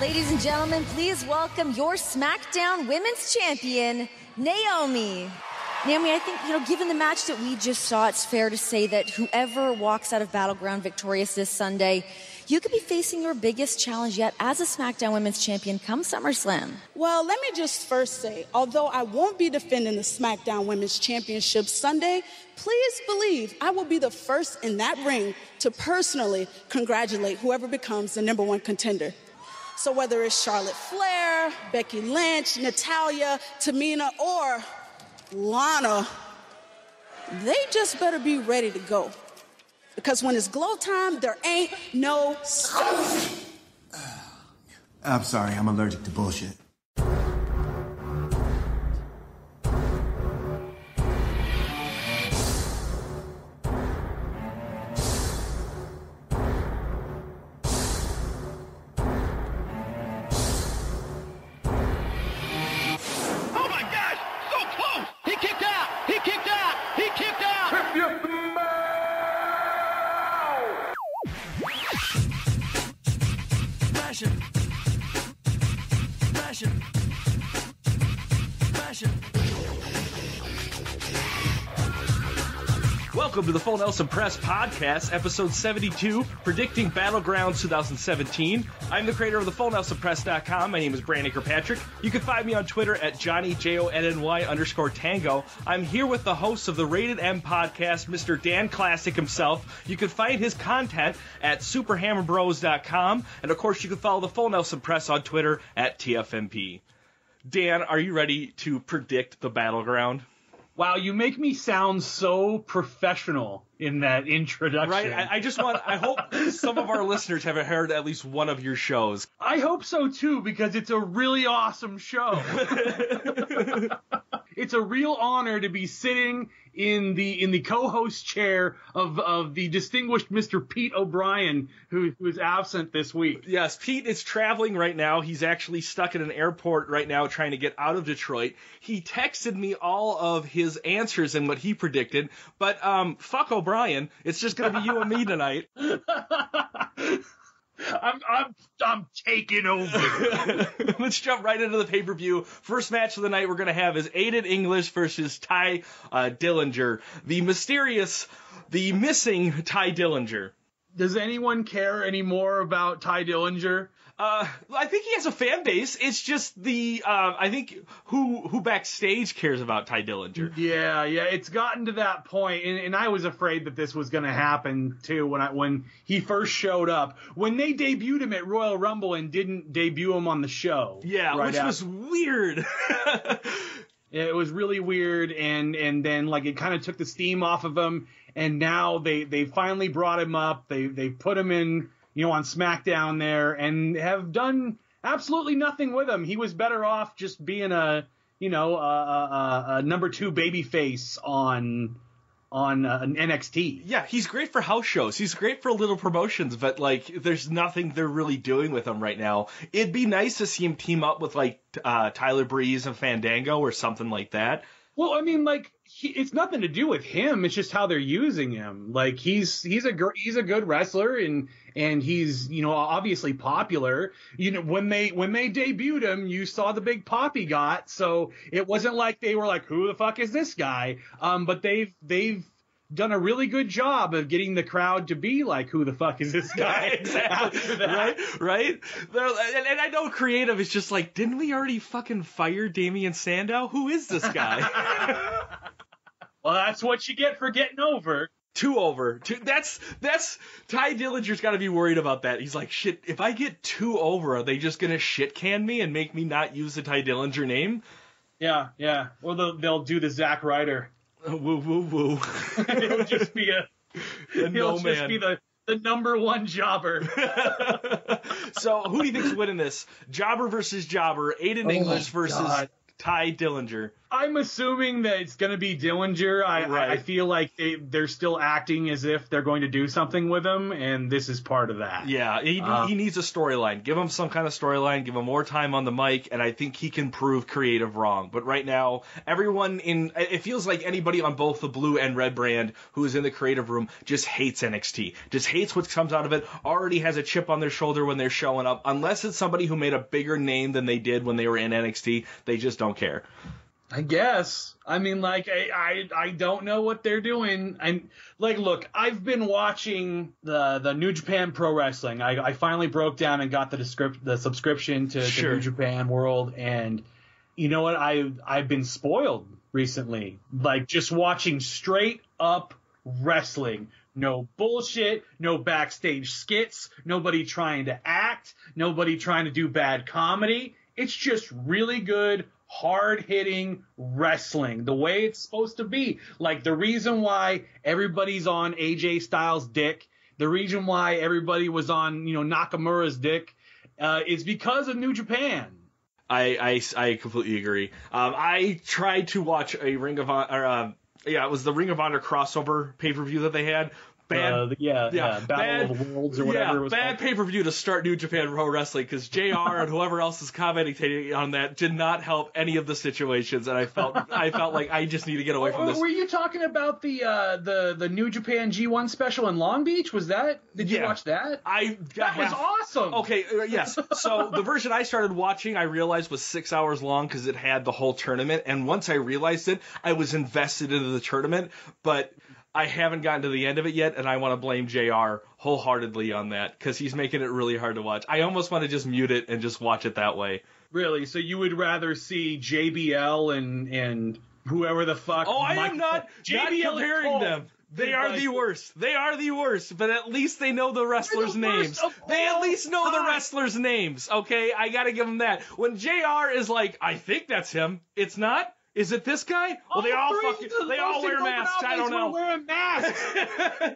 Ladies and gentlemen, please welcome your SmackDown Women's Champion, Naomi. Naomi, I think, you know, given the match that we just saw, it's fair to say that whoever walks out of Battleground victorious this Sunday, you could be facing your biggest challenge yet as a SmackDown Women's Champion come SummerSlam. Well, let me just first say, although I won't be defending the SmackDown Women's Championship Sunday, please believe I will be the first in that ring to personally congratulate whoever becomes the number one contender. So whether it's Charlotte Flair, Becky Lynch, Natalya, Tamina, or Lana, they just better be ready to go. Because when it's glow time, there ain't no. I'm sorry, I'm allergic to bullshit. To the Full Nelson Press Podcast, episode 72, predicting Battlegrounds 2017. I'm the creator of the FullNelsonPress.com. My name is Brandon Kirkpatrick. You can find me on Twitter at Johnny J O N N Y underscore Tango. I'm here with the host of the Rated M podcast, Mr. Dan Classic himself. You can find his content at SuperHammerBros.com, and of course, you can follow the Full Nelson Press on Twitter at TFNP. Dan, are you ready to predict the battleground? Wow, you make me sound so professional in that introduction. Right? I, I just want, I hope some of our listeners have heard at least one of your shows. I hope so too, because it's a really awesome show. it's a real honor to be sitting in the in the co-host chair of of the distinguished Mr. Pete O'Brien, who who is absent this week. Yes, Pete is traveling right now. He's actually stuck in an airport right now trying to get out of Detroit. He texted me all of his answers and what he predicted, but um, fuck O'Brien. It's just going to be you and me tonight. I'm I'm I'm taking over. Let's jump right into the pay per view. First match of the night we're going to have is Aiden English versus Tye uh, Dillinger. The mysterious, the missing Tye Dillinger. Does anyone care anymore about Tye Dillinger? Uh, I think he has a fan base. It's just the uh, I think who who backstage cares about Tye Dillinger. Yeah, yeah, it's gotten to that point, and, and I was afraid that this was going to happen too when I when he first showed up. When they debuted him at Royal Rumble and didn't debut him on the show. Yeah, right which after. was weird. it was really weird, and and then like it kind of took the steam off of him, and now they they finally brought him up. They they put him in you know on SmackDown there, and have done absolutely nothing with him. He was better off just being a you know a, a, a number two baby face on on uh, an NXT. yeah, he's great for house shows. He's great for little promotions, but like there's nothing they're really doing with him right now. It'd be nice to see him team up with like uh, Tyler Breeze and Fandango or something like that. Well, I mean, like he, it's nothing to do with him. It's just how they're using him. Like he's he's a gr- he's a good wrestler and and he's you know obviously popular. You know when they when they debuted him, you saw the big pop he got. So it wasn't like they were like, who the fuck is this guy? Um, but they've they've done a really good job of getting the crowd to be like, who the fuck is this guy? That. right, right. And, and I know creative is just like, didn't we already fucking fire Damien Sandow? Who is this guy? Well, that's what you get for getting over. two over. Two, that's that's Tye Dillinger's got to be worried about that. He's like, shit. If I get two over, are they just gonna shit can me and make me not use the Tye Dillinger name? Yeah, yeah. Well, they'll, they'll do the Zack Ryder. Woo woo woo. He'll just be a The he'll no just man. be the the number one jobber. so who do you think's winning this? Jobber versus Jobber. Aiden oh English versus God. Tye Dillinger. I'm assuming that it's going to be Dillinger. I, Right. I, I feel like they, they're still acting as if they're going to do something with him, and this is part of that. Yeah, he, Uh, he needs a storyline. Give him some kind of storyline. Give him more time on the mic, and I think he can prove creative wrong. But right now, everyone in it feels like anybody on both the blue and red brand who is in the creative room just hates NXT. Just hates what comes out of it. Already has a chip on their shoulder when they're showing up. Unless it's somebody who made a bigger name than they did when they were in NXT, they just don't care. I guess. I mean, like, I, I, I don't know what they're doing. And like, look, I've been watching the the New Japan Pro Wrestling. I, I finally broke down and got the descript the subscription to, Sure. to New Japan World, and you know what? I I've been spoiled recently. Like, just watching straight up wrestling. No bullshit, no backstage skits, nobody trying to act, nobody trying to do bad comedy. It's just really good, hard hitting wrestling, the way it's supposed to be. Like the reason why everybody's on AJ Styles' dick, the reason why everybody was on, you know, Nakamura's dick, uh, is because of New Japan. I, I, I completely agree. Um, I tried to watch a Ring of Honor, uh, yeah, it was the Ring of Honor crossover pay per view that they had. Bad, Uh, yeah, yeah, Battle bad- of Worlds or whatever yeah, it was bad pay per view to start New Japan Pro Wrestling because Jr. and whoever else is commenting on that did not help any of the situations, and I felt I felt like I just need to get away from this. Were you talking about the uh, the the New Japan G1 special in Long Beach? Was that? Did you Yeah. watch that? I that was awesome. Okay, uh, yes. So the version I started watching, I realized was six hours long because it had the whole tournament. And once I realized it, I was invested into the tournament. But I haven't gotten to the end of it yet, and I want to blame Jr. wholeheartedly on that because he's making it really hard to watch. I almost want to just mute it and just watch it that way. Really? So you would rather see JBL and and whoever the fuck? Oh, I am not, not JBL and comparing them. They like- the worst. They are the worst. But at least they know the wrestlers' the names. They at least know the wrestlers' names. Okay, I gotta give them that. When Jr. is like, I think that's him. It's not. Is it this guy? Well, they all fucking, the they all wear masks. I don't know. Wearing masks.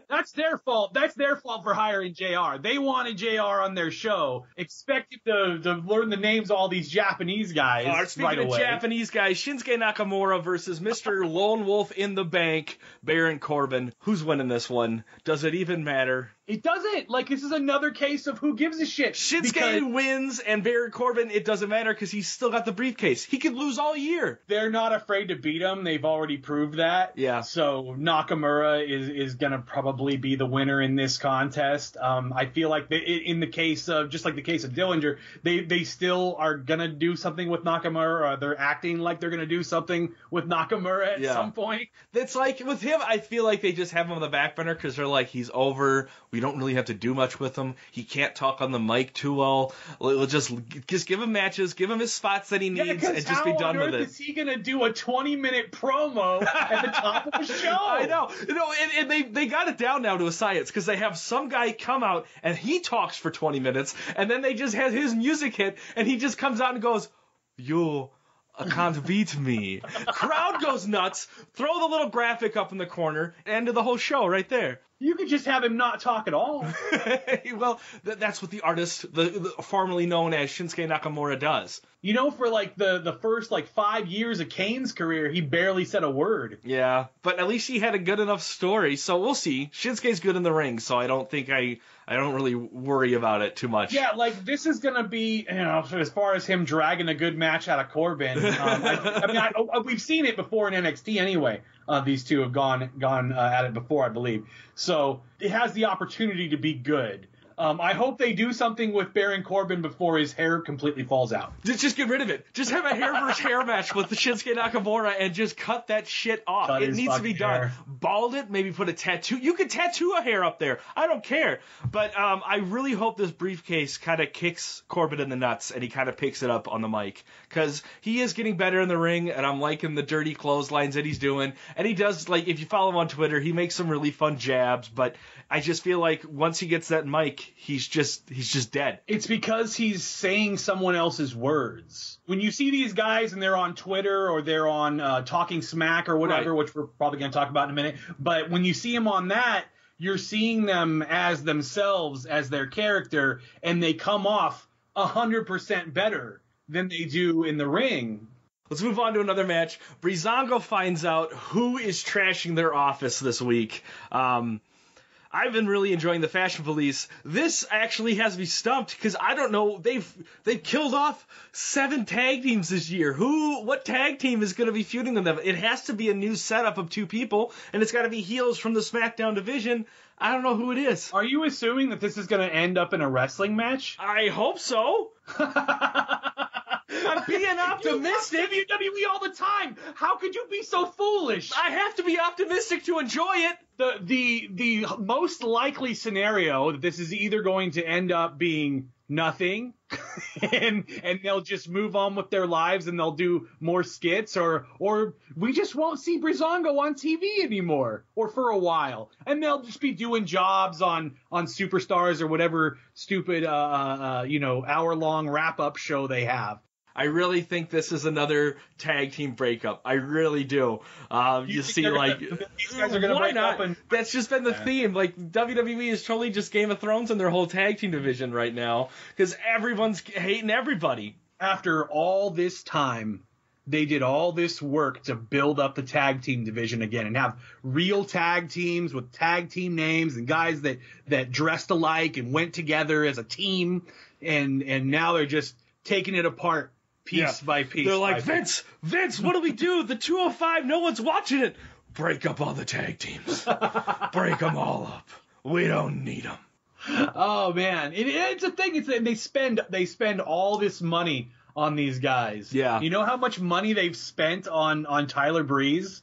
That's their fault. That's their fault for hiring Jr. They wanted Jr. on their show, expected to, to learn the names of all these Japanese guys All right, speaking right of away. Japanese guys, Shinsuke Nakamura versus Mr. Lone Wolf in the Bank, Baron Corbin. Who's winning this one? Does it even matter? It doesn't. Like this is another case of who gives a shit. Shinsuke Because wins and Baron Corbin, it doesn't matter because he's still got the briefcase. He could lose all year. they're not afraid to beat him. They've already proved that. Yeah. So Nakamura is is gonna probably be the winner in this contest. Um, I feel like they, in the case of just like the case of Dillinger, they they still are gonna do something with Nakamura. Or they're acting like they're gonna do something with Nakamura at Yeah. some point. It's like with him, I feel like they just have him on the back burner because they're like, he's over. We don't really have to do much with him. He can't talk on the mic too well. We'll just just give him matches, give him his spots that he needs, Yeah, and just be done on with it. is he gonna do a 20 minute promo at the top of the show? I know, you know, and, and they they got it down now to a science because they have some guy come out and he talks for 20 minutes, and then they just have his music hit, and he just comes out and goes, "You can't beat me." Crowd goes nuts. Throw the little graphic up in the corner. End of the whole show right there. You could just have him not talk at all. well, th- that's what the artist, the, the formerly known as Shinsuke Nakamura, does. You know, for like the the first like five years of Kane's career, he barely said a word. Yeah, but at least he had a good enough story, so we'll see. Shinsuke's good in the ring, so I don't think I I don't really worry about it too much. Yeah, like this is gonna be, you know, as far as him dragging a good match out of Corbin. Um, I, I mean, I, I- we've seen it before in NXT anyway. Uh, these two have gone gone uh, at it before, I believe. So it has the opportunity to be good. Um, I hope they do something with Baron Corbin before his hair completely falls out. Just, get rid of it. Just have a hair versus hair match with the Shinsuke Nakamura and just cut that shit off. Cut it needs to be done. hair. Bald it, maybe put a tattoo. You could tattoo a hair up there. I don't care. But um, I really hope this briefcase kind of kicks Corbin in the nuts and he kind of picks it up on the mic because he is getting better in the ring and I'm liking the dirty clotheslines that he's doing. And he does like if you follow him on Twitter, he makes some really fun jabs. But I just feel like once he gets that mic, he's just he's just dead. It's because he's saying someone else's words. When you see these guys and they're on Twitter or they're on uh, Talking Smack or whatever, Right. which we're probably going to talk about in a minute, but when you see them on that, you're seeing them as themselves, as their character, and they come off a hundred percent better than they do in the ring. Let's move on to another match. Breezango finds out who is trashing their office this week. Um, I've been really enjoying the Fashion Police. This actually has me stumped because I don't know. They've they've killed off seven tag teams this year. Who, what tag team is going to be feuding with them? It has to be a new setup of two people, and it's got to be heels from the SmackDown division. I don't know who it is. Are you assuming that this is going to end up in a wrestling match? I hope so. I'm being optimistic. You WWE all the time. How could you be so foolish? I have to be optimistic to enjoy it. the the the most likely scenario that this is either going to end up being nothing and and they'll just move on with their lives and they'll do more skits or or we just won't see Breezango on TV anymore or for a while and they'll just be doing jobs on on superstars or whatever stupid uh, uh uh, you know hour long wrap up show they have I really think this is another tag team breakup. I really do. Um, you, think see, like, gonna- these guys are why not? up and- That's just been the theme. Like WWE is totally just Game of Thrones in their whole tag team division right now because everyone's hating everybody. after all this time, they did all this work to build up the tag team division again and have real tag teams with tag team names and guys that that dressed alike and went together as a team and and now they're just taking it apart piece by piece. They're like, piece. Vince, Vince, what do we do? The 205, no one's watching it. Break up all the tag teams. Break them all up. We don't need them. Oh man, it, it's a thing. It's they spend they spend all this money on these guys. Yeah. You know how much money they've spent on on Tyler Breeze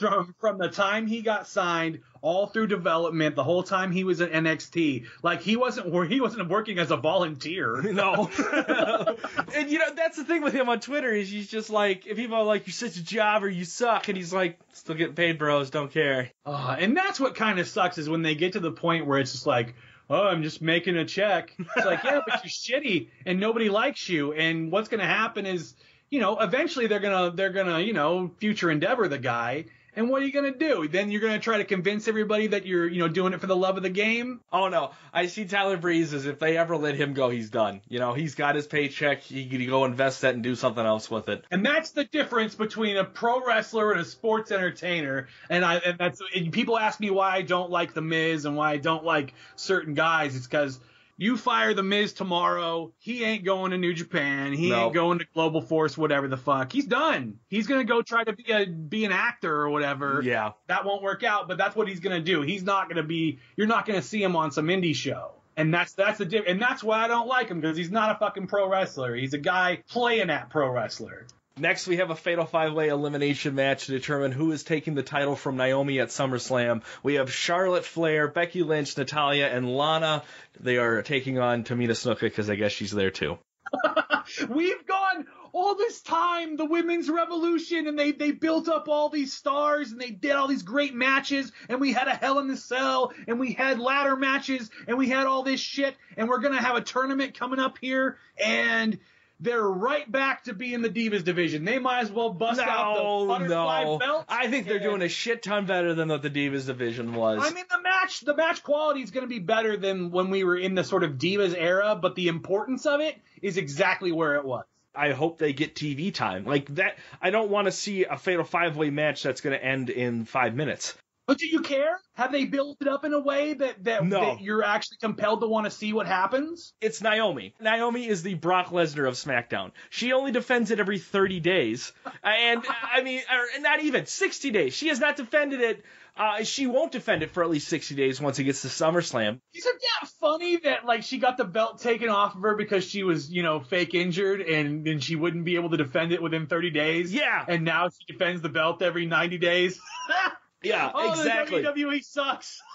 from from the time he got signed all through development, the whole time he was at NXT. Like he wasn't he wasn't working as a volunteer. No. and you know, that's the thing with him on Twitter is he's just like, if people are like, you're such a jobber, you suck, and he's like, still getting paid, bros, don't care. Uh, and that's what kind of sucks is when they get to the point where it's just like, oh, I'm just making a check. It's like, yeah, but you're shitty and nobody likes you. And what's going to happen is, you know, eventually they're gonna they're gonna you know future endeavor the guy. And what are you gonna do? Then you're gonna try to convince everybody that you're you know doing it for the love of the game. Oh no, I see Tyler Breeze as if they ever let him go, he's done. You know, he's got his paycheck, he can go invest that and do something else with it. And that's the difference between a pro wrestler and a sports entertainer. And I and that's and people ask me why I don't like the Miz and why I don't like certain guys. It's because you fire the Miz tomorrow, he ain't going to New Japan. He No. ain't going to Global Force, whatever the fuck. He's done. He's gonna go try to be a be an actor or whatever. Yeah. That won't work out, but that's what he's gonna do. He's not gonna be. You're not gonna see him on some indie show. And that's that's the diff- and that's why I don't like him because he's not a fucking pro wrestler. He's a guy playing at pro wrestler. Next, we have a fatal five way elimination match to determine who is taking the title from Naomi at SummerSlam. We have Charlotte Flair, Becky Lynch, Natalya, and Lana. They are taking on Tamina Snuka because I guess she's there too. We've gone all this time, the women's revolution, and they they built up all these stars and they did all these great matches, and we had a Hell in the Cell, and we had ladder matches, and we had all this shit, and we're gonna have a tournament coming up here, and they're right back to being the Divas division. They might as well bust out the butterfly no. belt. I think they're doing a shit ton better than what the Divas division was. I mean, the match, the match quality is going to be better than when we were in the sort of divas era, but the importance of it is exactly where it was. I hope they get TV time. Like that, I don't want to see a fatal five way match that's going to end in five minutes. But do you care? Have they built it up in a way that that, No. that you're actually compelled to want to see what happens? It's Naomi. Naomi is the Brock Lesnar of SmackDown. She only defends it every 30 days. And, I mean, not even 60 days. She has not defended it. Uh, she won't defend it for at least 60 days once it gets to SummerSlam. Isn't that funny that like she got the belt taken off of her because she was you know fake injured and then she wouldn't be able to defend it within 30 days? Yeah. And now she defends the belt every 90 days. Yeah, oh, exactly. The WWE sucks.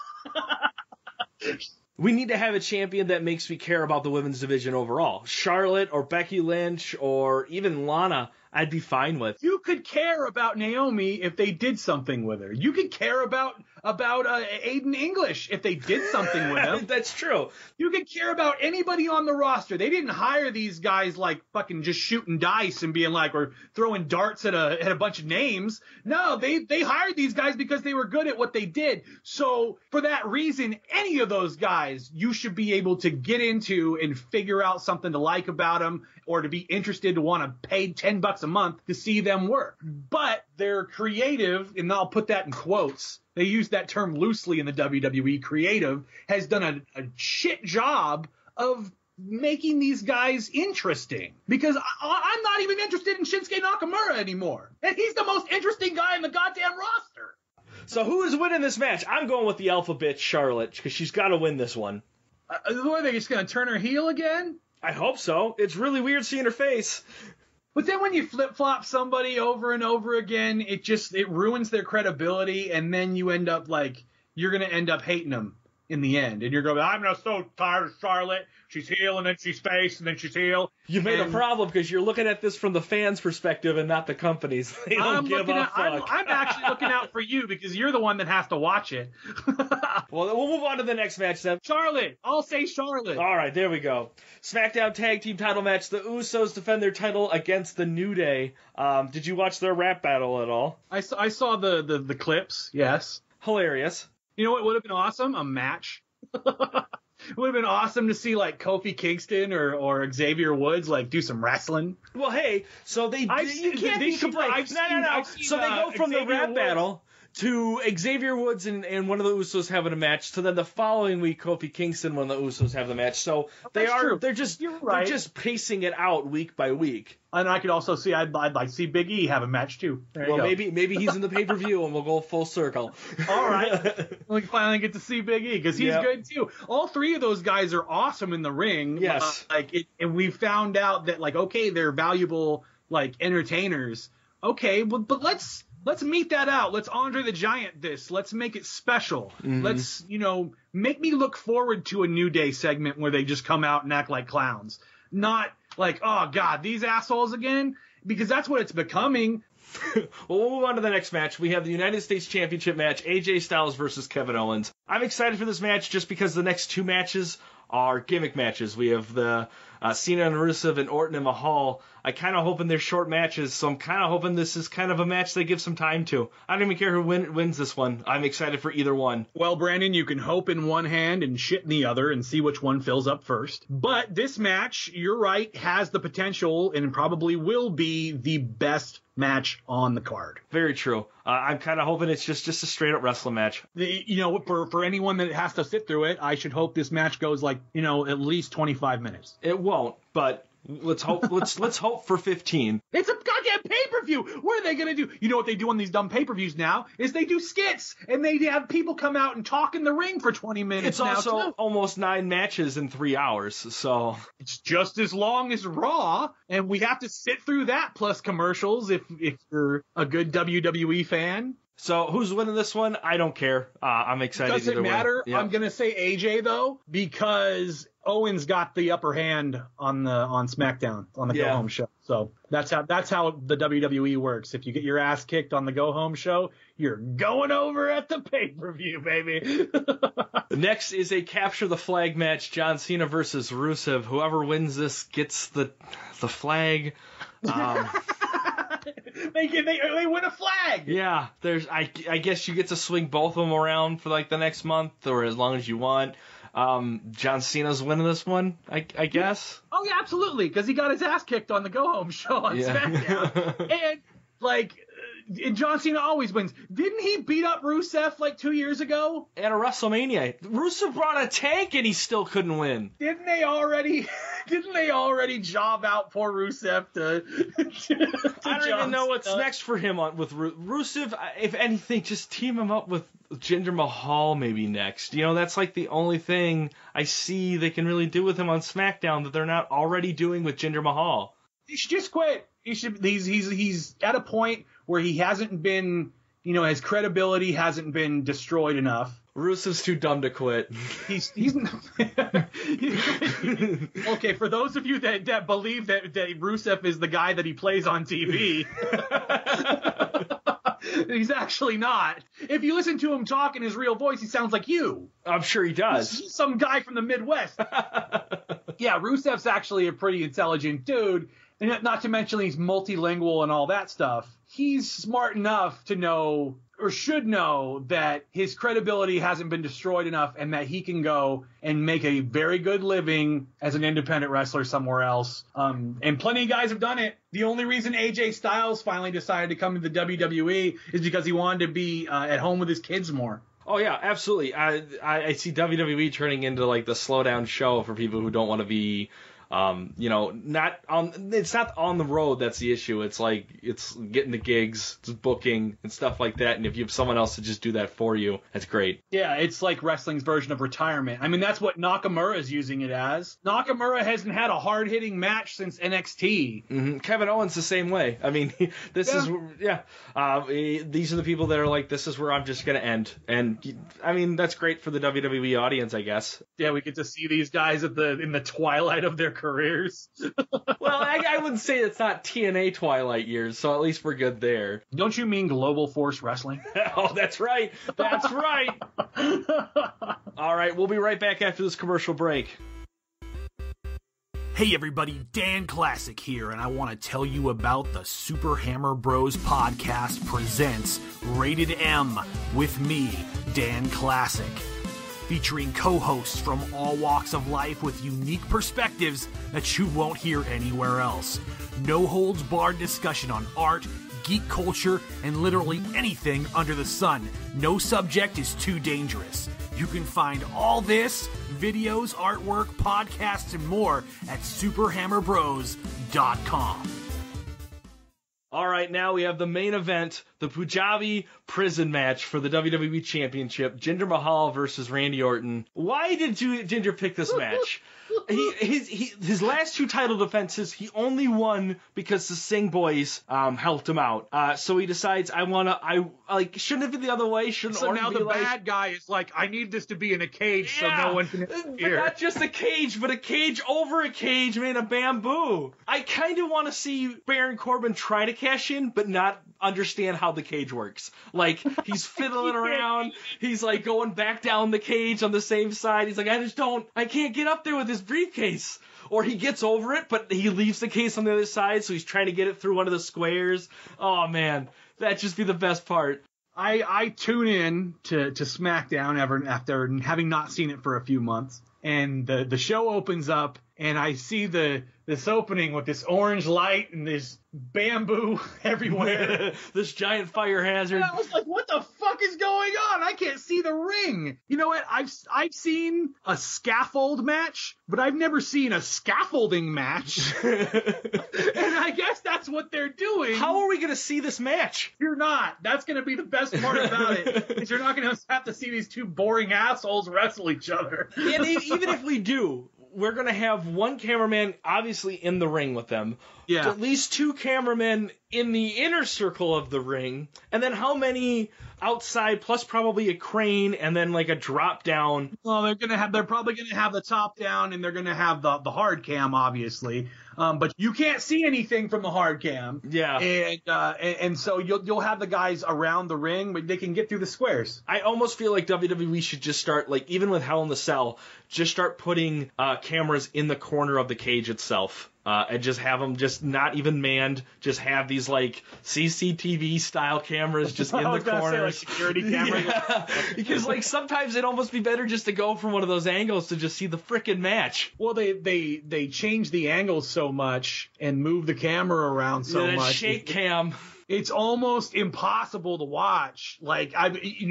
We need to have a champion that makes me care about the women's division overall. Charlotte or Becky Lynch or even Lana, I'd be fine with. you could care about Naomi if they did something with her. You could care about about uh, Aiden English if they did something with him. That's true. You could care about anybody on the roster. They didn't hire these guys like fucking just shooting dice and being like or throwing darts at a at a bunch of names. No, they they hired these guys because they were good at what they did. So for that reason, any of those guys you should be able to get into and figure out something to like about them or to be interested to want to pay 10 bucks a month to see them work. But they're creative, and I'll put that in quotes. They use that term loosely in the WWE. Creative has done a, a shit job of making these guys interesting because I, I'm not even interested in Shinsuke Nakamura anymore. And he's the most interesting guy in the goddamn roster. So who is winning this match? I'm going with the alpha bitch Charlotte because she's got to win this one. Uh, what, are they just going to turn her heel again? I hope so. It's really weird seeing her face. But then when you flip flop somebody over and over again, it just it ruins their credibility, and then you end up like you're gonna end up hating them in the end, and you're going, I'm just so tired of Charlotte. She's heel, and then she's face, and then she's heel. You made and a problem because you're looking at this from the fans' perspective and not the company's. They don't I'm give looking a at, I'm, fuck. I'm actually looking out for you because you're the one that has to watch it. Well, we'll move on to the next match then. Charlotte, I'll say Charlotte. All right, there we go. SmackDown Tag Team Title match. The Usos defend their title against the New Day. Um, did you watch their rap battle at all? I saw, I saw the, the the clips. Yes. Hilarious. You know what would have been awesome? A match. it would have been awesome to see like Kofi Kingston or or Xavier Woods like do some wrestling. Well, hey, so they I've you can't they be complaining. I've no, no, no. Seen, so they go uh, from the Xavier rap Woods. battle to Xavier Woods and, and one of the Usos having a match. To then the following week, Kofi Kingston, one of the Usos have the match. So they That's are true. they're just You're right. they're just pacing it out week by week. And I could also see I'd, I'd like to see Big E have a match too. There Well, maybe maybe he's in the pay per view and we'll go full circle. All right. we finally get to see Big E because he's Yeah. good too. All three of those guys are awesome in the ring. Yes. Uh, like it, and we found out that like okay, they're valuable like entertainers. Okay, but but let's let's meet that out. Let's Andre the Giant this. Let's make it special. Mm-hmm. Let's you know make me look forward to a New Day segment where they just come out and act like clowns, not like oh god these assholes again because that's what it's becoming. Well, we'll move on to the next match. We have the United States Championship match, AJ Styles versus Kevin Owens. I'm excited for this match just because the next two matches are gimmick matches. We have the uh, Cena and Rusev and Orton and Mahal. I kind of hoping they're short matches, so I'm kind of hoping this is kind of a match they give some time to. I don't even care who win, wins this one. I'm excited for either one. Well, Brandon, you can hope in one hand and shit in the other and see which one fills up first. But this match, you're right, has the potential and probably will be the best match on the card. Very true. Uh, I'm kind of hoping it's just just a straight up wrestling match. The, you know, for for anyone that has to sit through it, I should hope this match goes like you know at least 25 minutes. It won't, but let's hope let's let's hope for 15. It's a goddamn pay per view. What are they gonna do? You know what they do on these dumb pay per views now is they do skits and they have people come out and talk in the ring for 20 minutes. It's now, also too. almost nine matches in three hours, so it's just as long as Raw, and we have to sit through that plus commercials if if you're a good WWE fan. So who's winning this one? I don't care. Uh, I'm excited. Either way. matter. Yeah. I'm gonna say AJ though because Owens got the upper hand on the on SmackDown on the Yeah. Go Home show. So that's how that's how the WWE works. If you get your ass kicked on the Go Home show, you're going over at the pay per view, baby. Next is a capture the flag match: John Cena versus Rusev. Whoever wins this gets the the flag. Um, they get they they win a flag. yeah, there's. I I guess you get to swing both of them around for like the next month or as long as you want. Um, John Cena's winning this one, I, I guess. Oh yeah, absolutely, because he got his ass kicked on the Go Home show on Yeah. SmackDown, and like, and John Cena always wins. Didn't he beat up Rusev like two years ago? At a WrestleMania, Rusev brought a tank and he still couldn't win. Didn't they already? Didn't they already job out poor Rusev to? to I don't John even know what's Cena? next for him on with Ru- Rusev. Uh, if anything, just team him up with Jinder Mahal maybe next. You know, that's like the only thing I see they can really do with him on SmackDown that they're not already doing with Jinder Mahal. He should just quit. He should. He's he's he's at a point where he hasn't been. You know, his credibility hasn't been destroyed enough. Rusev's too dumb to quit. He's he's okay. For those of you that, that believe that that Rusev is the guy that he plays on TV, He's actually not. If you listen to him talk in his real voice, he sounds like you. I'm sure he does. He's some guy from the Midwest. yeah, Rusev's actually a pretty intelligent dude. And not to mention he's multilingual and all that stuff. He's smart enough to know or should know that his credibility hasn't been destroyed enough and that he can go and make a very good living as an independent wrestler somewhere else. Um, and plenty of guys have done it. The only reason AJ Styles finally decided to come to the WWE is because he wanted to be uh, at home with his kids more. Oh yeah, absolutely. I, I I see WWE turning into like the slow down show for people who don't want to be um, you know, not on. It's not on the road that's the issue. It's like it's getting the gigs, it's booking and stuff like that. And if you have someone else to just do that for you, that's great. Yeah, it's like wrestling's version of retirement. I mean, that's what Nakamura is using it as. Nakamura hasn't had a hard hitting match since NXT. Mm-hmm. Kevin Owens the same way. I mean, this Yeah. is yeah. Uh, these are the people that are like, this is where I'm just gonna end. And I mean, that's great for the WWE audience, I guess. Yeah, we get to see these guys at the in the twilight of their careers. Well, I, I would say it's not TNA Twilight years, so at least we're good there. Don't you mean Global Force Wrestling? oh, that's right. That's right. All right, we'll be right back after this commercial break. Hey everybody, Dan Classic here, and I want to tell you about the Super Hammer Bros podcast presents Rated M with me, Dan Classic. Featuring co hosts from all walks of life with unique perspectives that you won't hear anywhere else. No holds barred discussion on art, geek culture, and literally anything under the sun. No subject is too dangerous. You can find all this, videos, artwork, podcasts, and more at superhammerbros.com. All right, now we have the main event, the Punjabi prison match for the WWE Championship, Jinder Mahal versus Randy Orton. Why did you, Jinder pick this match? he, his, he, his last two title defenses, he only won because the Singh boys um, helped him out. Uh, so he decides, I want to, I like, shouldn't it be the other way? Shouldn't so Orton now be the like, bad guy is like, I need this to be in a cage so no one can But interfere. not just a cage, but a cage over a cage made of bamboo. I kind of want to see Baron Corbin try to cash in, but not understand how the cage works. Like he's fiddling around, he's like going back down the cage on the same side. He's like, I just don't, I can't get up there with this briefcase. Or he gets over it, but he leaves the case on the other side, so he's trying to get it through one of the squares. Oh man, that'd just be the best part. I, I tune in to, to SmackDown ever after having not seen it for a few months, and the the show opens up, and I see the this opening with this orange light and this bamboo everywhere. this giant fire hazard. And I was like, what the fuck is going on? I can't see the ring. You know what? I've I've seen a scaffold match, but I've never seen a scaffolding match. and I guess that's what they're doing. How are we gonna see this match? You're not. That's going to be the best part about it. Is you're not going to have to see these two boring assholes wrestle each other. and even if we do, we're gonna have one cameraman obviously in the ring with them. Yeah. At least two cameramen in the inner circle of the ring, and then how many outside? Plus probably a crane, and then like a drop down. Well, they're gonna have. They're probably gonna have the top down, and they're gonna have the the hard cam, obviously. Um, but you can't see anything from the hard cam. Yeah. And uh, and, and so you'll you'll have the guys around the ring, but they can get through the squares. I almost feel like WWE should just start like even with Hell in the Cell, just start putting uh, cameras in the corner of the cage itself. Uh, and just have them just not even manned. Just have these like CCTV style cameras just in the say, like, security cameras. Yeah. because like sometimes it'd almost be better just to go from one of those angles to just see the frickin' match. Well, they they they change the angles so much and move the camera around so Yeah, much. shake cam. It's almost impossible to watch. Like I,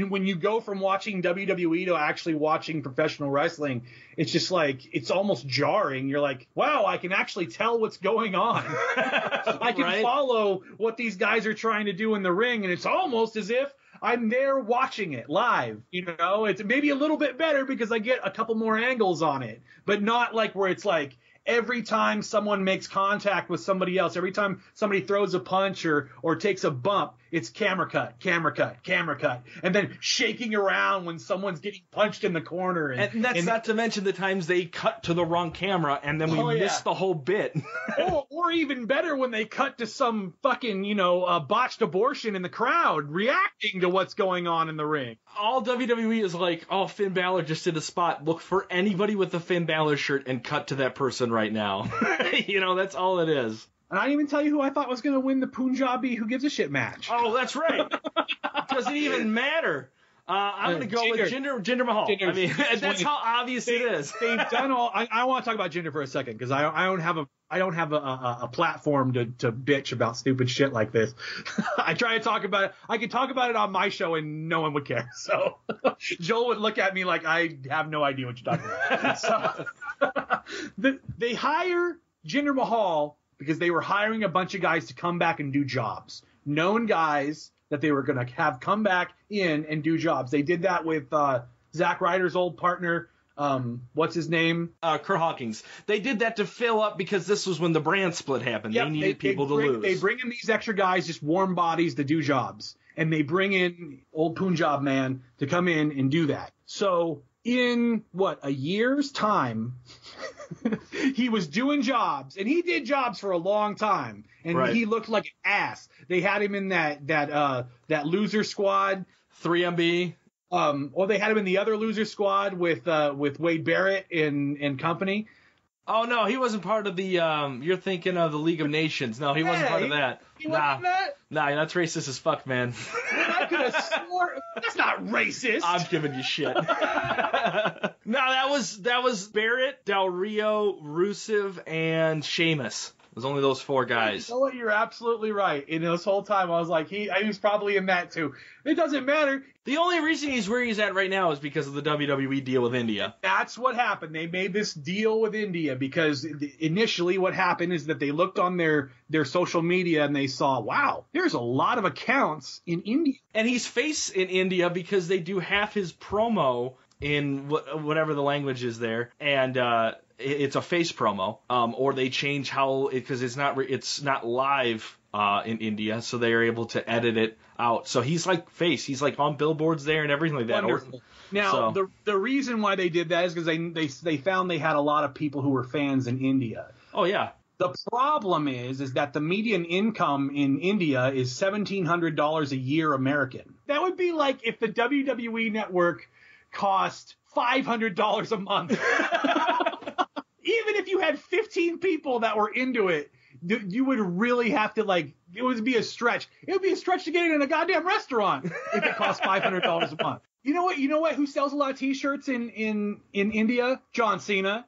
when you go from watching WWE to actually watching professional wrestling, it's just like it's almost jarring. You're like, wow, I can actually tell what's going on. I can Right? follow what these guys are trying to do in the ring, and it's almost as if I'm there watching it live. You know, it's maybe a little bit better because I get a couple more angles on it, but not like where it's like every time someone makes contact with somebody else, every time somebody throws a punch or or takes a bump, it's camera cut, camera cut, camera cut, and then shaking around when someone's getting punched in the corner. And, And that's and- not to mention the times they cut to the wrong camera and then we Oh, yeah. miss the whole bit. or, or even better when they cut to some fucking, you know, uh, botched abortion in the crowd reacting to what's going on in the ring. All WWE is like, oh, Finn Balor just did a spot. Look for anybody with a Finn Balor shirt and cut to that person right now. you know, that's all it is. And I didn't even tell you who I thought was going to win the Punjabi Who Gives a Shit match. Oh, that's right. Doesn't even matter. Uh, I'm Uh, going to go with Jinder. Jinder, Jinder Mahal. Jinder I mean, that's how obvious it is. They've done all. I, I want to talk about Jinder for a second because I, I don't have a I don't have a, a, a platform to, to bitch about stupid shit like this. I try to talk about it. I could talk about it on my show and no one would care. So Joel would look at me like I have no idea what you're talking about. so the, they hire Jinder Mahal because they were hiring a bunch of guys to come back and do jobs. Known guys that they were going to have come back in and do jobs. They did that with uh, Zack Ryder's old partner. Um, what's his name? Uh, Kurt Hawkins. They did that to fill up because this was when the brand split happened. Yep, they needed people bring, to lose. They bring in these extra guys, just warm bodies to do jobs, and they bring in old Punjab man to come in and do that. So in what a year's time, he was doing jobs, and he did jobs for a long time, and Right. he looked like an ass. They had him in that that uh that loser squad. 3MB. Um, or they had him in the other loser squad with uh, with Wade Barrett and and company. Oh no, he wasn't part of the. Um, you're thinking of the League of Nations. No, he wasn't part of that. He nah, wasn't that. nah, that's racist as fuck, man. I could have swore that's not racist. I'm giving you shit. no, that was that was Barrett, Del Rio, Rusev, and Sheamus. It was only those four guys. You know what? You're absolutely right. And this whole time, I was like, he, he was probably in that too. It doesn't matter. The only reason he's where he's at right now is because of the WWE deal with India. That's what happened. They made this deal with India because initially what happened is that they looked on their their social media and they saw, wow, there's a lot of accounts in India. And he's face in India because they do half his promo in wh- whatever the language is there, and uh, it's a face promo. Um, or they change how because it's not re- it's not live uh, in India, so they are able to edit it out. So he's like face. He's like on billboards there and everything like that. Wonderful. Now So- the the reason why they did that is because they they they found they had a lot of people who were fans in India. oh yeah. The problem is, is that the median income in India is seventeen hundred dollars a year American. That would be like if the WWE network cost five hundred dollars a month. Even if you had fifteen people that were into it, you would really have to like. It would be a stretch. It would be a stretch to get it in a goddamn restaurant if it cost five hundred dollars a month. You know what? You know what? Who sells a lot of T-shirts in in in India? John Cena.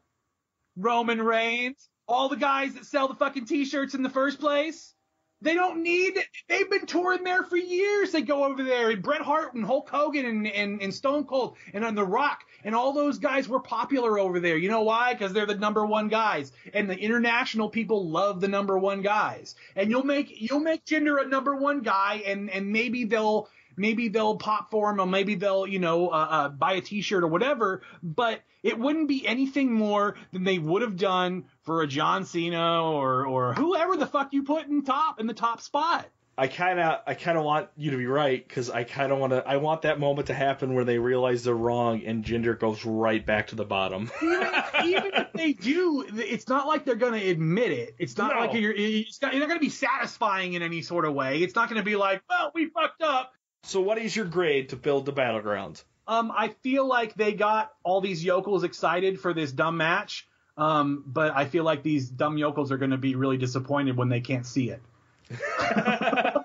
Roman Reigns, all the guys that sell the fucking t-shirts in the first place. They don't need. They've been touring there for years. They go over there, and Bret Hart and Hulk Hogan and, and, and Stone Cold and on The Rock and all those guys were popular over there. You know why? Because they're the number one guys, and the international people love the number one guys. And you'll make you'll make Jinder a number one guy, and and maybe they'll maybe they'll pop for him, or maybe they'll you know uh, uh, buy a T-shirt or whatever. But it wouldn't be anything more than they would have done for a John Cena or or whoever the fuck you put in top in the top spot. I kind of I kind of want you to be right because I kind of want to I want that moment to happen where they realize they're wrong and Jinder goes right back to the bottom. Even, if they do, it's not like they're going to admit it. It's not No. like you're, it's not, you're not going to be satisfying in any sort of way. It's not going to be like, well, we fucked up. so what is your grade to build the battleground? Um, I feel like they got all these yokels excited for this dumb match. Um, but I feel like these dumb yokels are going to be really disappointed when they can't see it.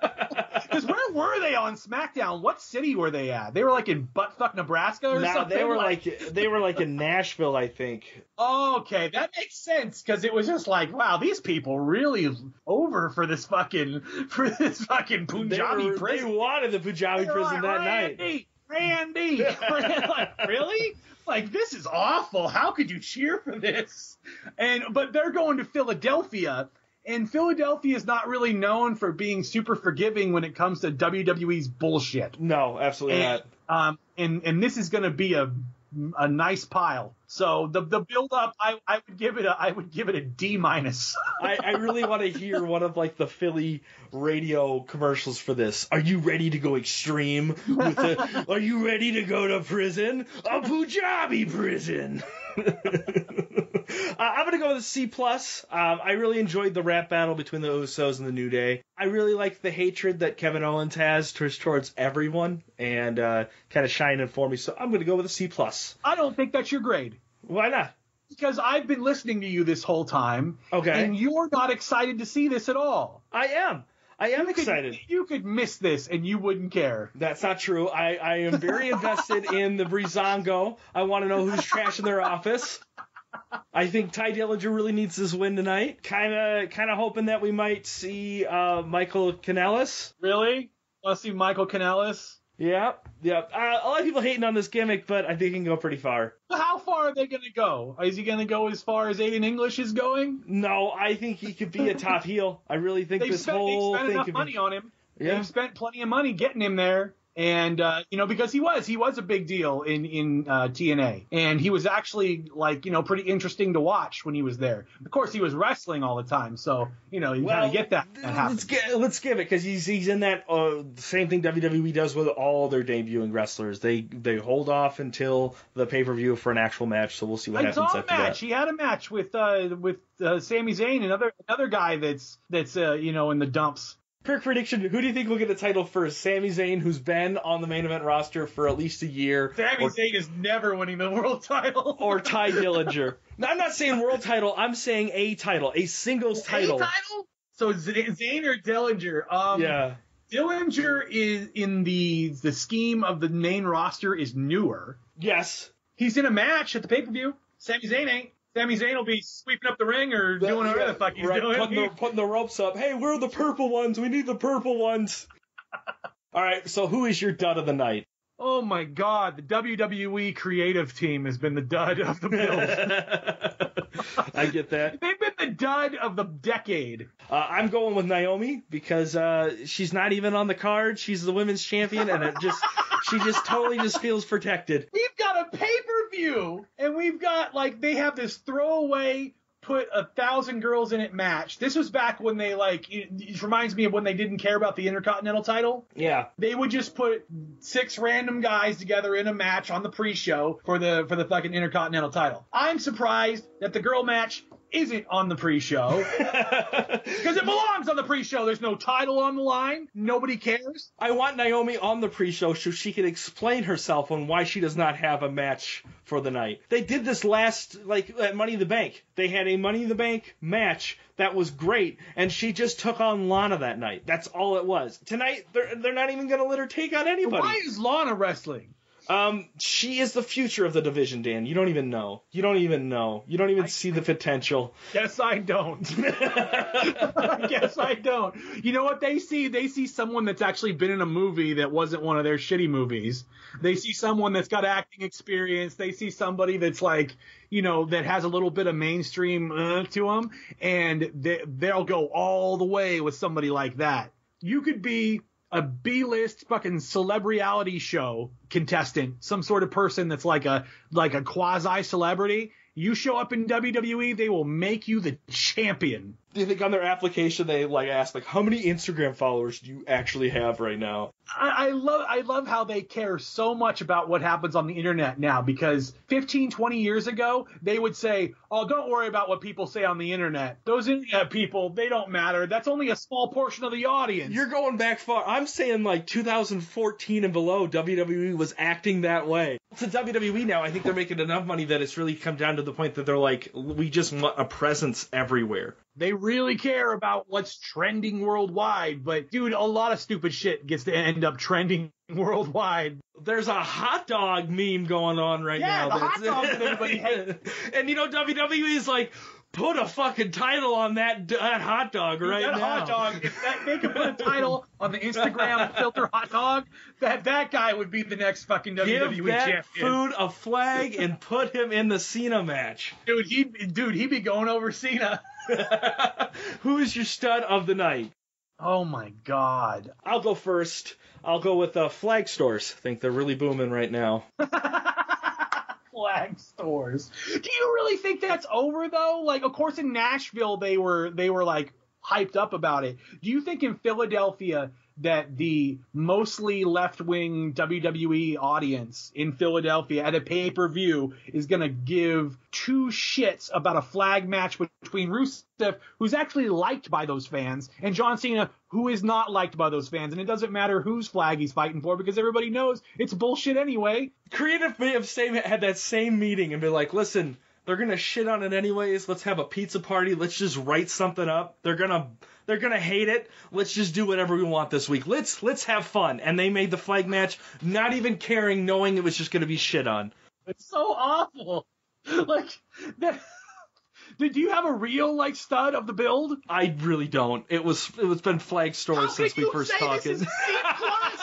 Because where were they on SmackDown? What city were they at? They were like in buttfuck Nebraska or No, something. they were like they were like in Nashville, I think. okay, that makes sense because it was just like, wow, these people really over for this fucking for this fucking They, Punjabi prison. they wanted the Punjabi prison like, that night. Randy, Randy, like really? Like this is awful. How could you cheer for this? And but they're going to Philadelphia, and Philadelphia is not really known for being super forgiving when it comes to WWE's bullshit. No, absolutely And, not. um, and and this is going to be a a nice pile. So the the build up, I, I would give it a I would give it a D minus. I, I really want to hear one of like the Philly radio commercials for this. Are you ready to go extreme? With the, are you ready to go to prison? A Punjabi prison. uh, I'm gonna go with a C plus. Um, I really enjoyed the rap battle between the Usos and the New Day. I really like the hatred that Kevin Owens has towards, towards everyone, and uh, kind of shining for me. So I'm gonna go with a C plus. I don't think that's your grade. Why not? Because I've been listening to you this whole time. Okay. And you're not excited to see this at all. I am. I am You could- excited. you could miss this and you wouldn't care. That's not true. I, I am very invested in the Breezango. I want to know who's trashing their office. I think Tye Dillinger really needs this win tonight. Kind of, kind of hoping that we might see uh, Michael Kanellis. Really? Want to see Michael Kanellis? Yep, yep. Uh, a lot of people hating on this gimmick, but I think he can go pretty far. How far are they going to go? Is he going to go as far as Aiden English is going? No, I think he could be a top heel. I really think They've this spent, they've whole spent thing enough money be. on him. Yeah. They've spent plenty of money getting him there. And uh, you know because he was he was a big deal in in uh, TNA and he was actually like you know pretty interesting to watch when he was there. Of course he was wrestling all the time, so you know you kind of get that. that let's get let's give it because he's he's in that uh, same thing WWE does with all their debuting wrestlers. They they hold off until the pay per view for an actual match. So we'll see what I happens saw a after match. that. He had a match with uh, with uh, Sami Zayn, another another guy that's that's uh, you know in the dumps. Quick prediction: Who do you think will get the title first? Sami Zayn, who's been on the main event roster for at least a year, Sami or, Zayn is never winning the world title. or Tye Dillinger. No, I'm not saying world title. I'm saying a title, a singles title. A title? So Zayn or Dillinger? Um, Yeah. Dillinger is in the the scheme of the main roster is newer. Yes. He's in a match at the pay per view. Sami Zayn ain't. Sami Zayn will be sweeping up the ring or doing whatever the fuck he's right, doing. Putting the, putting the ropes up. Hey, where are the purple ones? We need the purple ones. All right. So who is your dud of the night? Oh my god, the WWE creative team has been the dud of the build. I get that. They've been the dud of the decade. Uh, I'm going with Naomi because uh, she's not even on the card. She's the women's champion, and it just she just totally just feels protected. We've got a pay per view, we've got like they have this throwaway put a thousand girls in it match. This was back when they like it, it reminds me of when they didn't care about the Intercontinental title. Yeah. They would just put six random guys together in a match on the pre-show for the for the fucking Intercontinental title. I'm surprised that the girl match isn't on the pre-show because it belongs on the pre-show. There's no title on the line. Nobody cares. I want Naomi on the pre-show so she can explain herself on why she does not have a match for the night. They did this last, like at Money in the Bank. They had a Money in the Bank match that was great, and she just took on Lana that night. That's all it was. Tonight, they're they're not even gonna let her take on anybody. Why is Lana wrestling? Um, she is the future of the division, Dan. You don't even know. You don't even know. You don't even see the potential. Yes, I don't. I guess I don't. You know what they see? They see someone that's actually been in a movie that wasn't one of their shitty movies. They see someone that's got acting experience. They see somebody that's like, you know, that has a little bit of mainstream uh, to them, and they, they'll go all the way with somebody like that. You could be a B-list fucking celebrity show contestant, some sort of person that's like a like a quasi celebrity. You show up in WWE, they will make you the champion. Do you think on their application they like ask like how many Instagram followers do you actually have right now? I, I love I love how they care so much about what happens on the internet now because 15, 20 years ago they would say, "Oh, don't worry about what people say on the internet. Those internet people, they don't matter. That's only a small portion of the audience." You're going back far. I'm saying like 2014 and below, WWE was acting that way. To WWE now, I think they're making enough money that it's really come down to the point that they're like, we just want a presence everywhere. They really care about what's trending worldwide, but dude, a lot of stupid shit gets to end up trending worldwide. There's a hot dog meme going on right Yeah, now. the hot dog that everybody hates. and you know, WWE is like, put a fucking title on that, that hot dog right that now. hot dog, if that, they could put a title on the Instagram filter hot dog, that that guy would be the next fucking WWE Give that champion. food a flag and put him in the Cena match. Dude, he dude, he'd be going over Cena. Who is your stud of the night? Oh my god. I'll go first. I'll go with uh, flag stores. I think they're really booming right now. flag stores. Do you really think that's over though? Like, of course, in Nashville they were they were like hyped up about it. Do you think in Philadelphia that the mostly left wing WWE audience in Philadelphia at a pay per view is going to give two shits about a flag match between Rusev, who's actually liked by those fans, and John Cena, who is not liked by those fans. And it doesn't matter whose flag he's fighting for because everybody knows it's bullshit anyway. Creative may have same had that same meeting and be like, listen, they're gonna shit on it anyways. Let's have a pizza party. Let's just write something up. They're gonna they're gonna hate it. Let's just do whatever we want this week. Let's let's have fun. And they made the flag match, not even caring, knowing it was just gonna be shit on. It's so awful. Like that. Do you have a real like stud of the build? I really don't. It was it was been flag stores How since we first talked. this is C plus?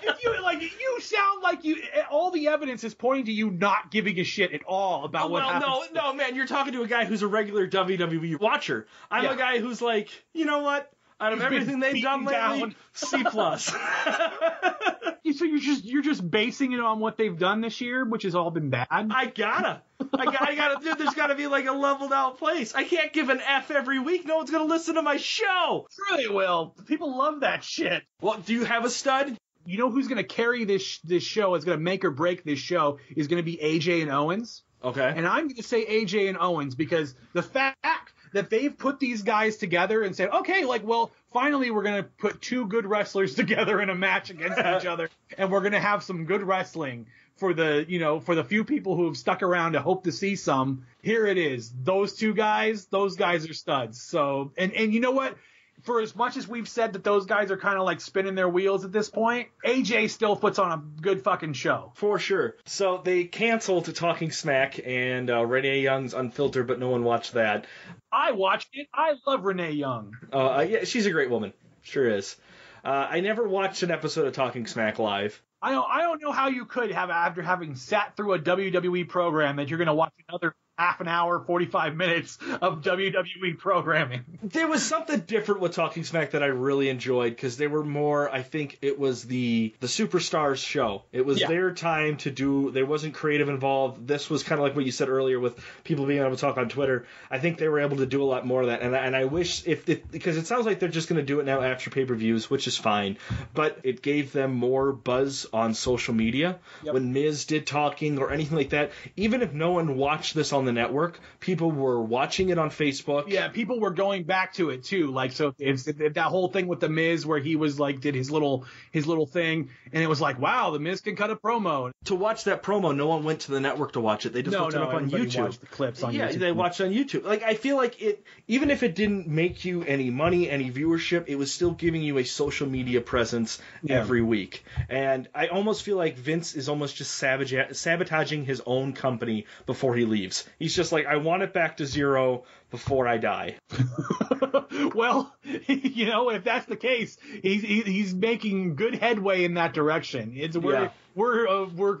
if you like, you sound like you. All the evidence is pointing to you not giving a shit at all about oh, what well, happens. no, no, man, you're talking to a guy who's a regular WWE watcher. I'm Yeah. a guy who's like, you know what? Out of He's everything they've done beaten lately, down. C plus. So you're just you're just basing it on what they've done this year, which has all been bad. I gotta. I gotta, I gotta, dude, there's gotta be like a leveled out place. I can't give an F every week. No one's gonna listen to my show. sure they will. People love that shit. Well, do you have a stud? You know who's going to carry this this show? Is going to make or break this show is going to be AJ and Owens. Okay. And I'm going to say AJ and Owens because the fact that they've put these guys together and said, okay, like, well, finally we're going to put two good wrestlers together in a match against each other, and we're going to have some good wrestling for the, you know, for the few people who have stuck around to hope to see some. Here it is. Those two guys, those guys are studs. So, and and you know what? For as much as we've said that those guys are kind of like spinning their wheels at this point, AJ still puts on a good fucking show. For sure. So they canceled Talking Smack and uh, Renee Young's Unfiltered, but no one watched that. I watched it. I love Renee Young. Uh, yeah, she's a great woman. Sure is. Uh, I never watched an episode of Talking Smack live. I don't, I don't know how you could have after having sat through a WWE program that you're going to watch another half an hour, 45 minutes of WWE programming. There was something different with Talking Smack that I really enjoyed because they were more. I think it was the the superstars show. It was Yeah. their time to do. There wasn't creative involved. This was kind of like what you said earlier with people being able to talk on Twitter. I think they were able to do a lot more of that, and and I wish if because it sounds like they're just going to do it now after pay per views, which is fine. But it gave them more buzz on social media when Miz did talking or anything like that. Even if no one watched this on the network, people were watching it on Facebook. Yeah, people were going back to it too. Like, so if, if that whole thing with the Miz where he was like, did his little, his little thing, and it was like, wow, the Miz can cut a promo. to watch that promo, no one went to the network to watch it. They just No, looked no, it up on YouTube. watched the clips on yeah, YouTube. they watched on YouTube. Like I feel like it, even if it didn't make you any money, any viewership, it was still giving you a social media presence Yeah. every week. And I almost feel like Vince is almost just savage, sabotaging his own company before he leaves. He's just like, I want it back to zero before I die. well, you know, if that's the case, he's he's making good headway in that direction. It's we're Yeah. we're uh, we're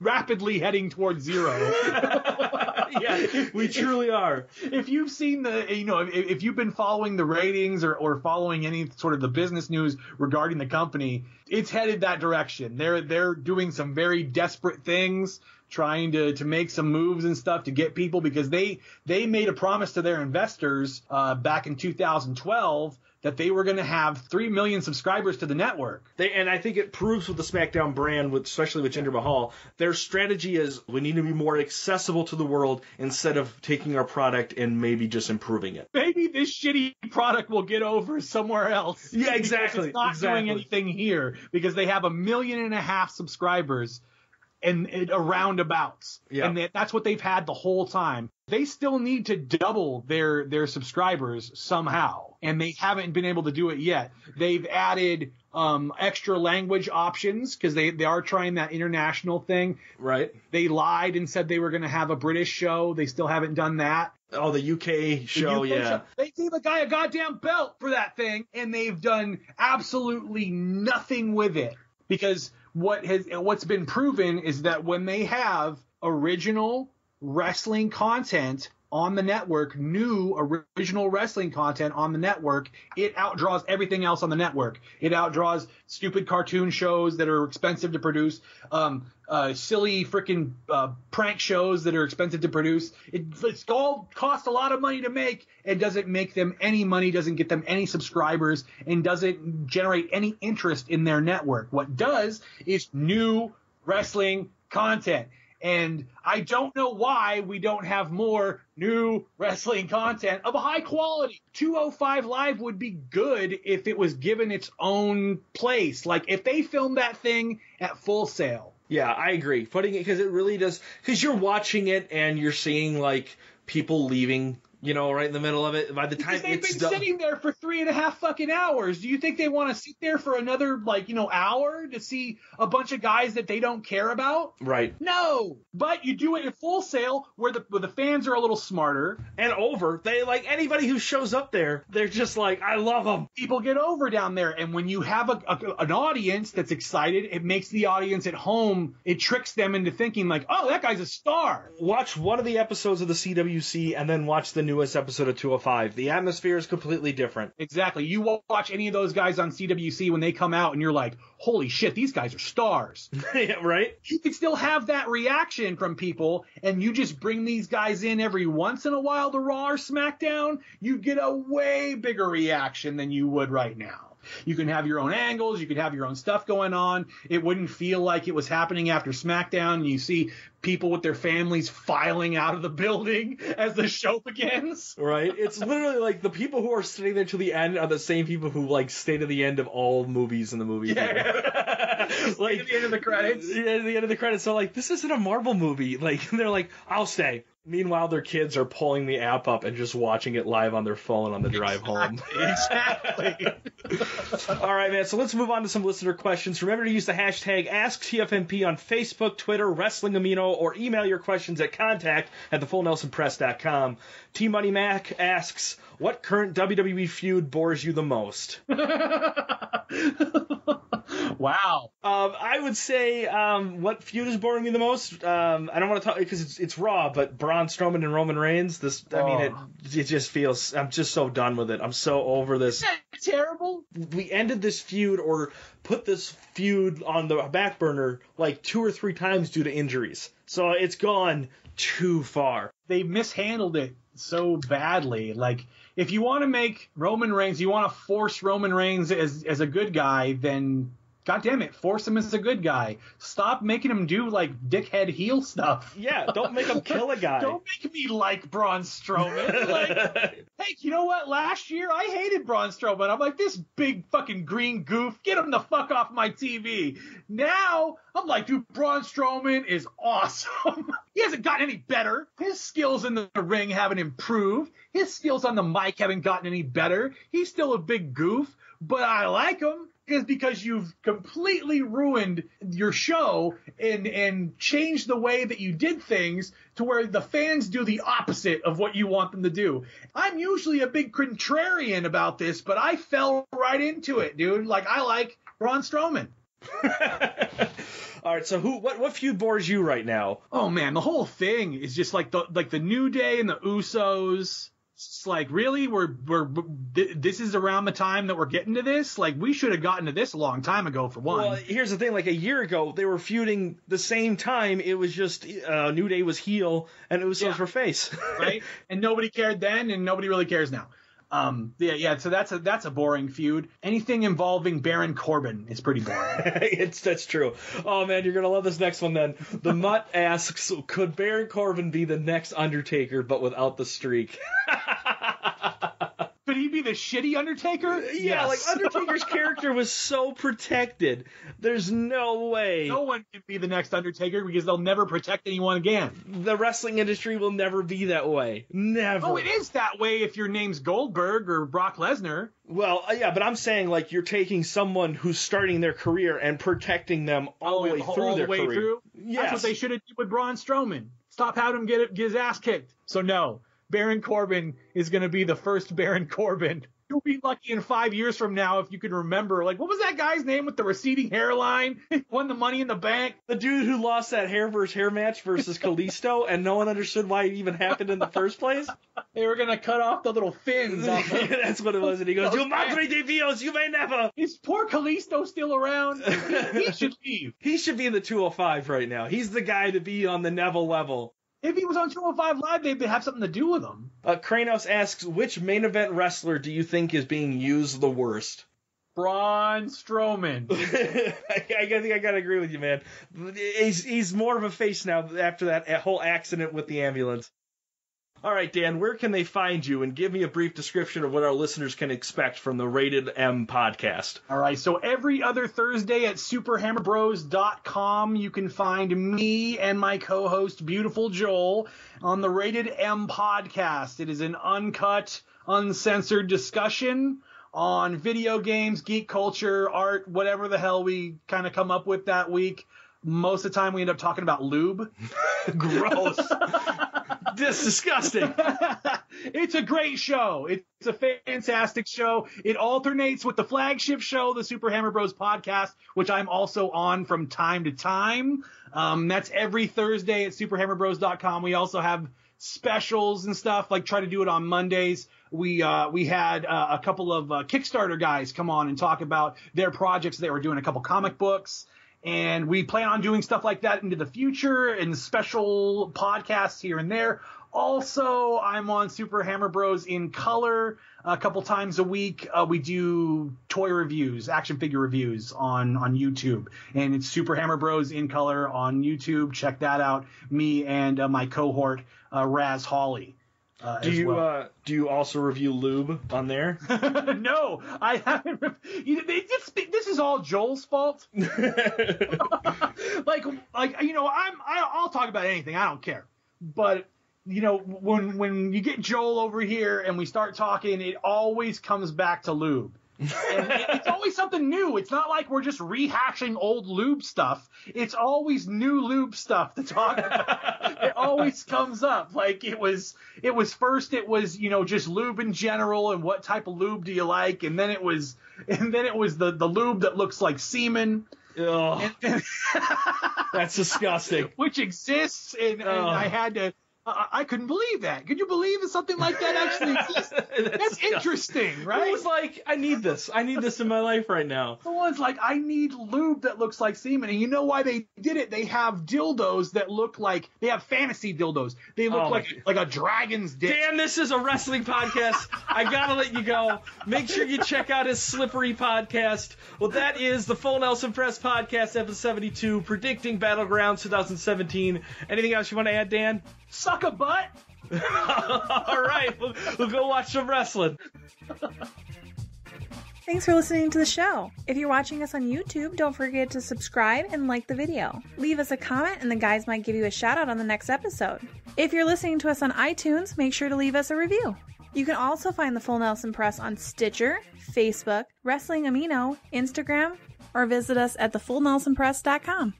rapidly heading towards zero. yeah, we truly are. if you've seen the, you know, if, if you've been following the ratings or, or following any sort of the business news regarding the company, it's headed that direction. They're they're doing some very desperate things, trying to to make some moves and stuff to get people because they they made a promise to their investors uh, back in 2012 that they were going to have three million subscribers to the network. They, and I think it proves with the SmackDown brand, with, especially with Jinder Mahal, their strategy is we need to be more accessible to the world instead of taking our product and maybe just improving it. maybe this shitty product will get over somewhere else. Yeah, exactly, It's not exactly. doing anything here because they have a million and a half subscribers and and around abouts. Yeah. And that, that's what they've had the whole time. They still need to double their their subscribers somehow, and they haven't been able to do it yet. They've added um, extra language options because they they are trying that international thing. Right? They lied and said they were going to have a British show. They still haven't done that. Oh, the UK The show, UK yeah. show. They gave a guy a goddamn belt for that thing, and they've done absolutely nothing with it. Because what has what's been proven is that when they have original wrestling content on the network, new original wrestling content on the network, it outdraws everything else on the network. It outdraws stupid cartoon shows that are expensive to produce. Um, uh, silly freaking uh, prank shows that are expensive to produce. It, it's all costs a lot of money to make and doesn't make them any money, doesn't get them any subscribers, and doesn't generate any interest in their network. What does is new wrestling content. And I don't know why we don't have more new wrestling content of a high quality. 205 Live would be good if it was given its own place. Like if they filmed that thing at Full Sail. Yeah, I agree. Putting it because it really does because you're watching it and you're seeing like people leaving you know, right in the middle of it. By the time they've it's been done, sitting there for three and a half fucking hours. Do you think they want to sit there for another like you know hour to see a bunch of guys that they don't care about? right No, but you do it at Full Sail where the where the fans are a little smarter. and over, they like anybody who shows up there, they're just like, I love them. People get over down there, and when you have a, a an audience that's excited, it makes the audience at home. It tricks them into thinking like, oh, that guy's a star. Watch one of the episodes of the CWC and then watch the newest episode of 205. The atmosphere is completely different. Exactly. You wa- watch any of those guys on CWC when they come out, and you're like, holy shit, these guys are stars. Yeah, right? you can still have that reaction from people and you just bring these guys in every once in a while to Raw or SmackDown, you get a way bigger reaction than you would right now. You can have your own angles, you can have your own stuff going on. It wouldn't feel like it was happening after SmackDown. And you see people with their families filing out of the building as the show begins. Right? It's literally like the people who are sitting there to the end are the same people who like stay to the end of all movies in the movie. theater. like At the end of the credits. Yeah, at the end of the credits, so like, this isn't a Marvel movie. Like, they're like, I'll stay. Meanwhile, their kids are pulling the app up and just watching it live on their phone on the drive home. Exactly. All right, man. So let's move on to some listener questions. Remember to use the hashtag AskTFNP on Facebook, Twitter, Wrestling Amino, or email your questions at contact at thefullnelsonpress.com. T Money Mac asks, what current WWE feud bores you the most? wow. Um, I would say um, what feud is boring me the most. Um, I don't want to talk because it's, it's Raw, but Braun Strowman and Roman Reigns. This, I mean, it it just feels. I'm just so done with it. I'm so over this. Terrible. We ended this feud or put this feud on the back burner like two or three times due to injuries. So it's gone too far. they mishandled it so badly. Like, if you want to make Roman Reigns, you want to force Roman Reigns as as a good guy, then God damn it, force him as a good guy. Stop making him do like dickhead heel stuff. Yeah, don't make him kill a guy. Don't make me like Braun Strowman. Like, hey, you know what? Last year I hated Braun Strowman. I'm like, this big fucking green goof, get him the fuck off my TV. Now I'm like, dude, Braun Strowman is awesome. he hasn't gotten any better. His skills in the ring haven't improved. His skills on the mic haven't gotten any better. He's still a big goof, but I like him is because you've completely ruined your show and and changed the way that you did things to where the fans do the opposite of what you want them to do. I'm usually a big contrarian about this, but I fell right into it, dude. Like I like Braun Strowman. All right, so who? What? What feud bores you right now? Oh man, the whole thing is just like the like the New Day and the Usos. It's like really, we're we're th- this is around the time that we're getting to this. Like we should have gotten to this a long time ago. For one, Well, here's the thing: like a year ago, they were feuding the same time. It was just uh, New Day was heel and Usos Yeah. for face. right? and nobody cared then, and nobody really cares now. Um, yeah, yeah. So that's a that's a boring feud. Anything involving Baron Corbin is pretty boring. it's that's true. Oh man, you're gonna love this next one. Then the Mutt asks, could Baron Corbin be the next Undertaker but without the streak? Could he be the shitty Undertaker? Yeah, Yes. like Undertaker's character was so protected. There's no way no one can be the next Undertaker because they'll never protect anyone again. the wrestling industry will never be that way. Never. Oh, it is that way if your name's Goldberg or Brock Lesnar. Well, uh, yeah, but I'm saying like you're taking someone who's starting their career and protecting them all the way all through the their way career. through. Yes. That's what they should have done with Braun Strowman. Stop having him get get his ass kicked. So no, Baron Corbin is going to be the first Baron Corbin. You'll be lucky in five years from now if you can remember. Like, what was that guy's name with the receding hairline? Won the Money in the Bank. The dude who lost that hair versus hair match versus Kalisto, and no one understood why it even happened in the first place. They were gonna cut off the little fins. That's what it was. And he goes, "You madre de Dios, you may never." Is poor Kalisto still around? He, he should leave. He should be in the 205 right now. He's the guy to be on the Neville level. If he was on 205 Live, they'd have something to do with him. Uh, Kranos asks, which main event wrestler do you think is being used the worst? Braun Strowman. I, I think I gotta agree with you, man. He's he's more of a face now after that whole accident with the ambulance. All right, Dan, where can they find you? And give me a brief description of what our listeners can expect from the Rated M podcast. All right, so every other Thursday at superhammerbros.com, you can find me and my co host, Beautiful Joel, on the Rated M podcast. It is an uncut, uncensored discussion on video games, geek culture, art, whatever the hell we kind of come up with that week. Most of the time, we end up talking about lube. Gross. This disgusting. it's a great show. It's a fantastic show. It alternates with the flagship show, the Super Hammer Bros podcast, which I'm also on from time to time. Um, that's every Thursday at superhammerbros.com. We also have specials and stuff, like try to do it on Mondays. We uh, we had uh, a couple of uh, Kickstarter guys come on and talk about their projects. They were doing a couple comic books and we plan on doing stuff like that into the future and special podcasts here and there. Also, I'm on Super Hammer Bros in color a couple times a week. Uh, we do toy reviews, action figure reviews on on YouTube, and it's Super Hammer Bros in color on YouTube. Check that out. Me and uh, my cohort uh, Raz Hawley. Uh, Do you well. uh, do you also review lube on there? no, I haven't. You know, they just, this is all Joel's fault. like, like you know, I'm I, I'll talk about anything. I don't care. But you know, when when you get Joel over here and we start talking, it always comes back to lube. It's always something new. It's not like we're just rehashing old lube stuff. It's always new lube stuff to talk about. it always comes up. Like it was, it was first, it was you know just lube in general and what type of lube do you like, and then it was, and then it was the the lube that looks like semen, Ugh, that's disgusting. which exists, and, and. I had to. I I couldn't believe that. Could you believe that something like that actually exists? That's disgusting. interesting, It was like, I need this. I need this in my life right now. Someone's like, I need lube that looks like semen. And you know why they did it? They have dildos that look like they have fantasy dildos. They look Oh, like like a dragon's dick. Dan, this is a wrestling podcast. I gotta let you go. Make sure you check out his slippery podcast. Well, that is the Full Nelson Press podcast, episode 72, predicting Battlegrounds 2017. Anything else you want to add, Dan? Suck a butt. All right, we'll, we'll go watch some wrestling. Thanks for listening to the show. If you're watching us on YouTube, don't forget to subscribe and like the video. Leave us a comment and the guys might give you a shout out on the next episode. If you're listening to us on iTunes, make sure to leave us a review. You can also find the Full Nelson Press on Stitcher, Facebook, Wrestling Amino, Instagram, or visit us at thefullnelsonpress.com.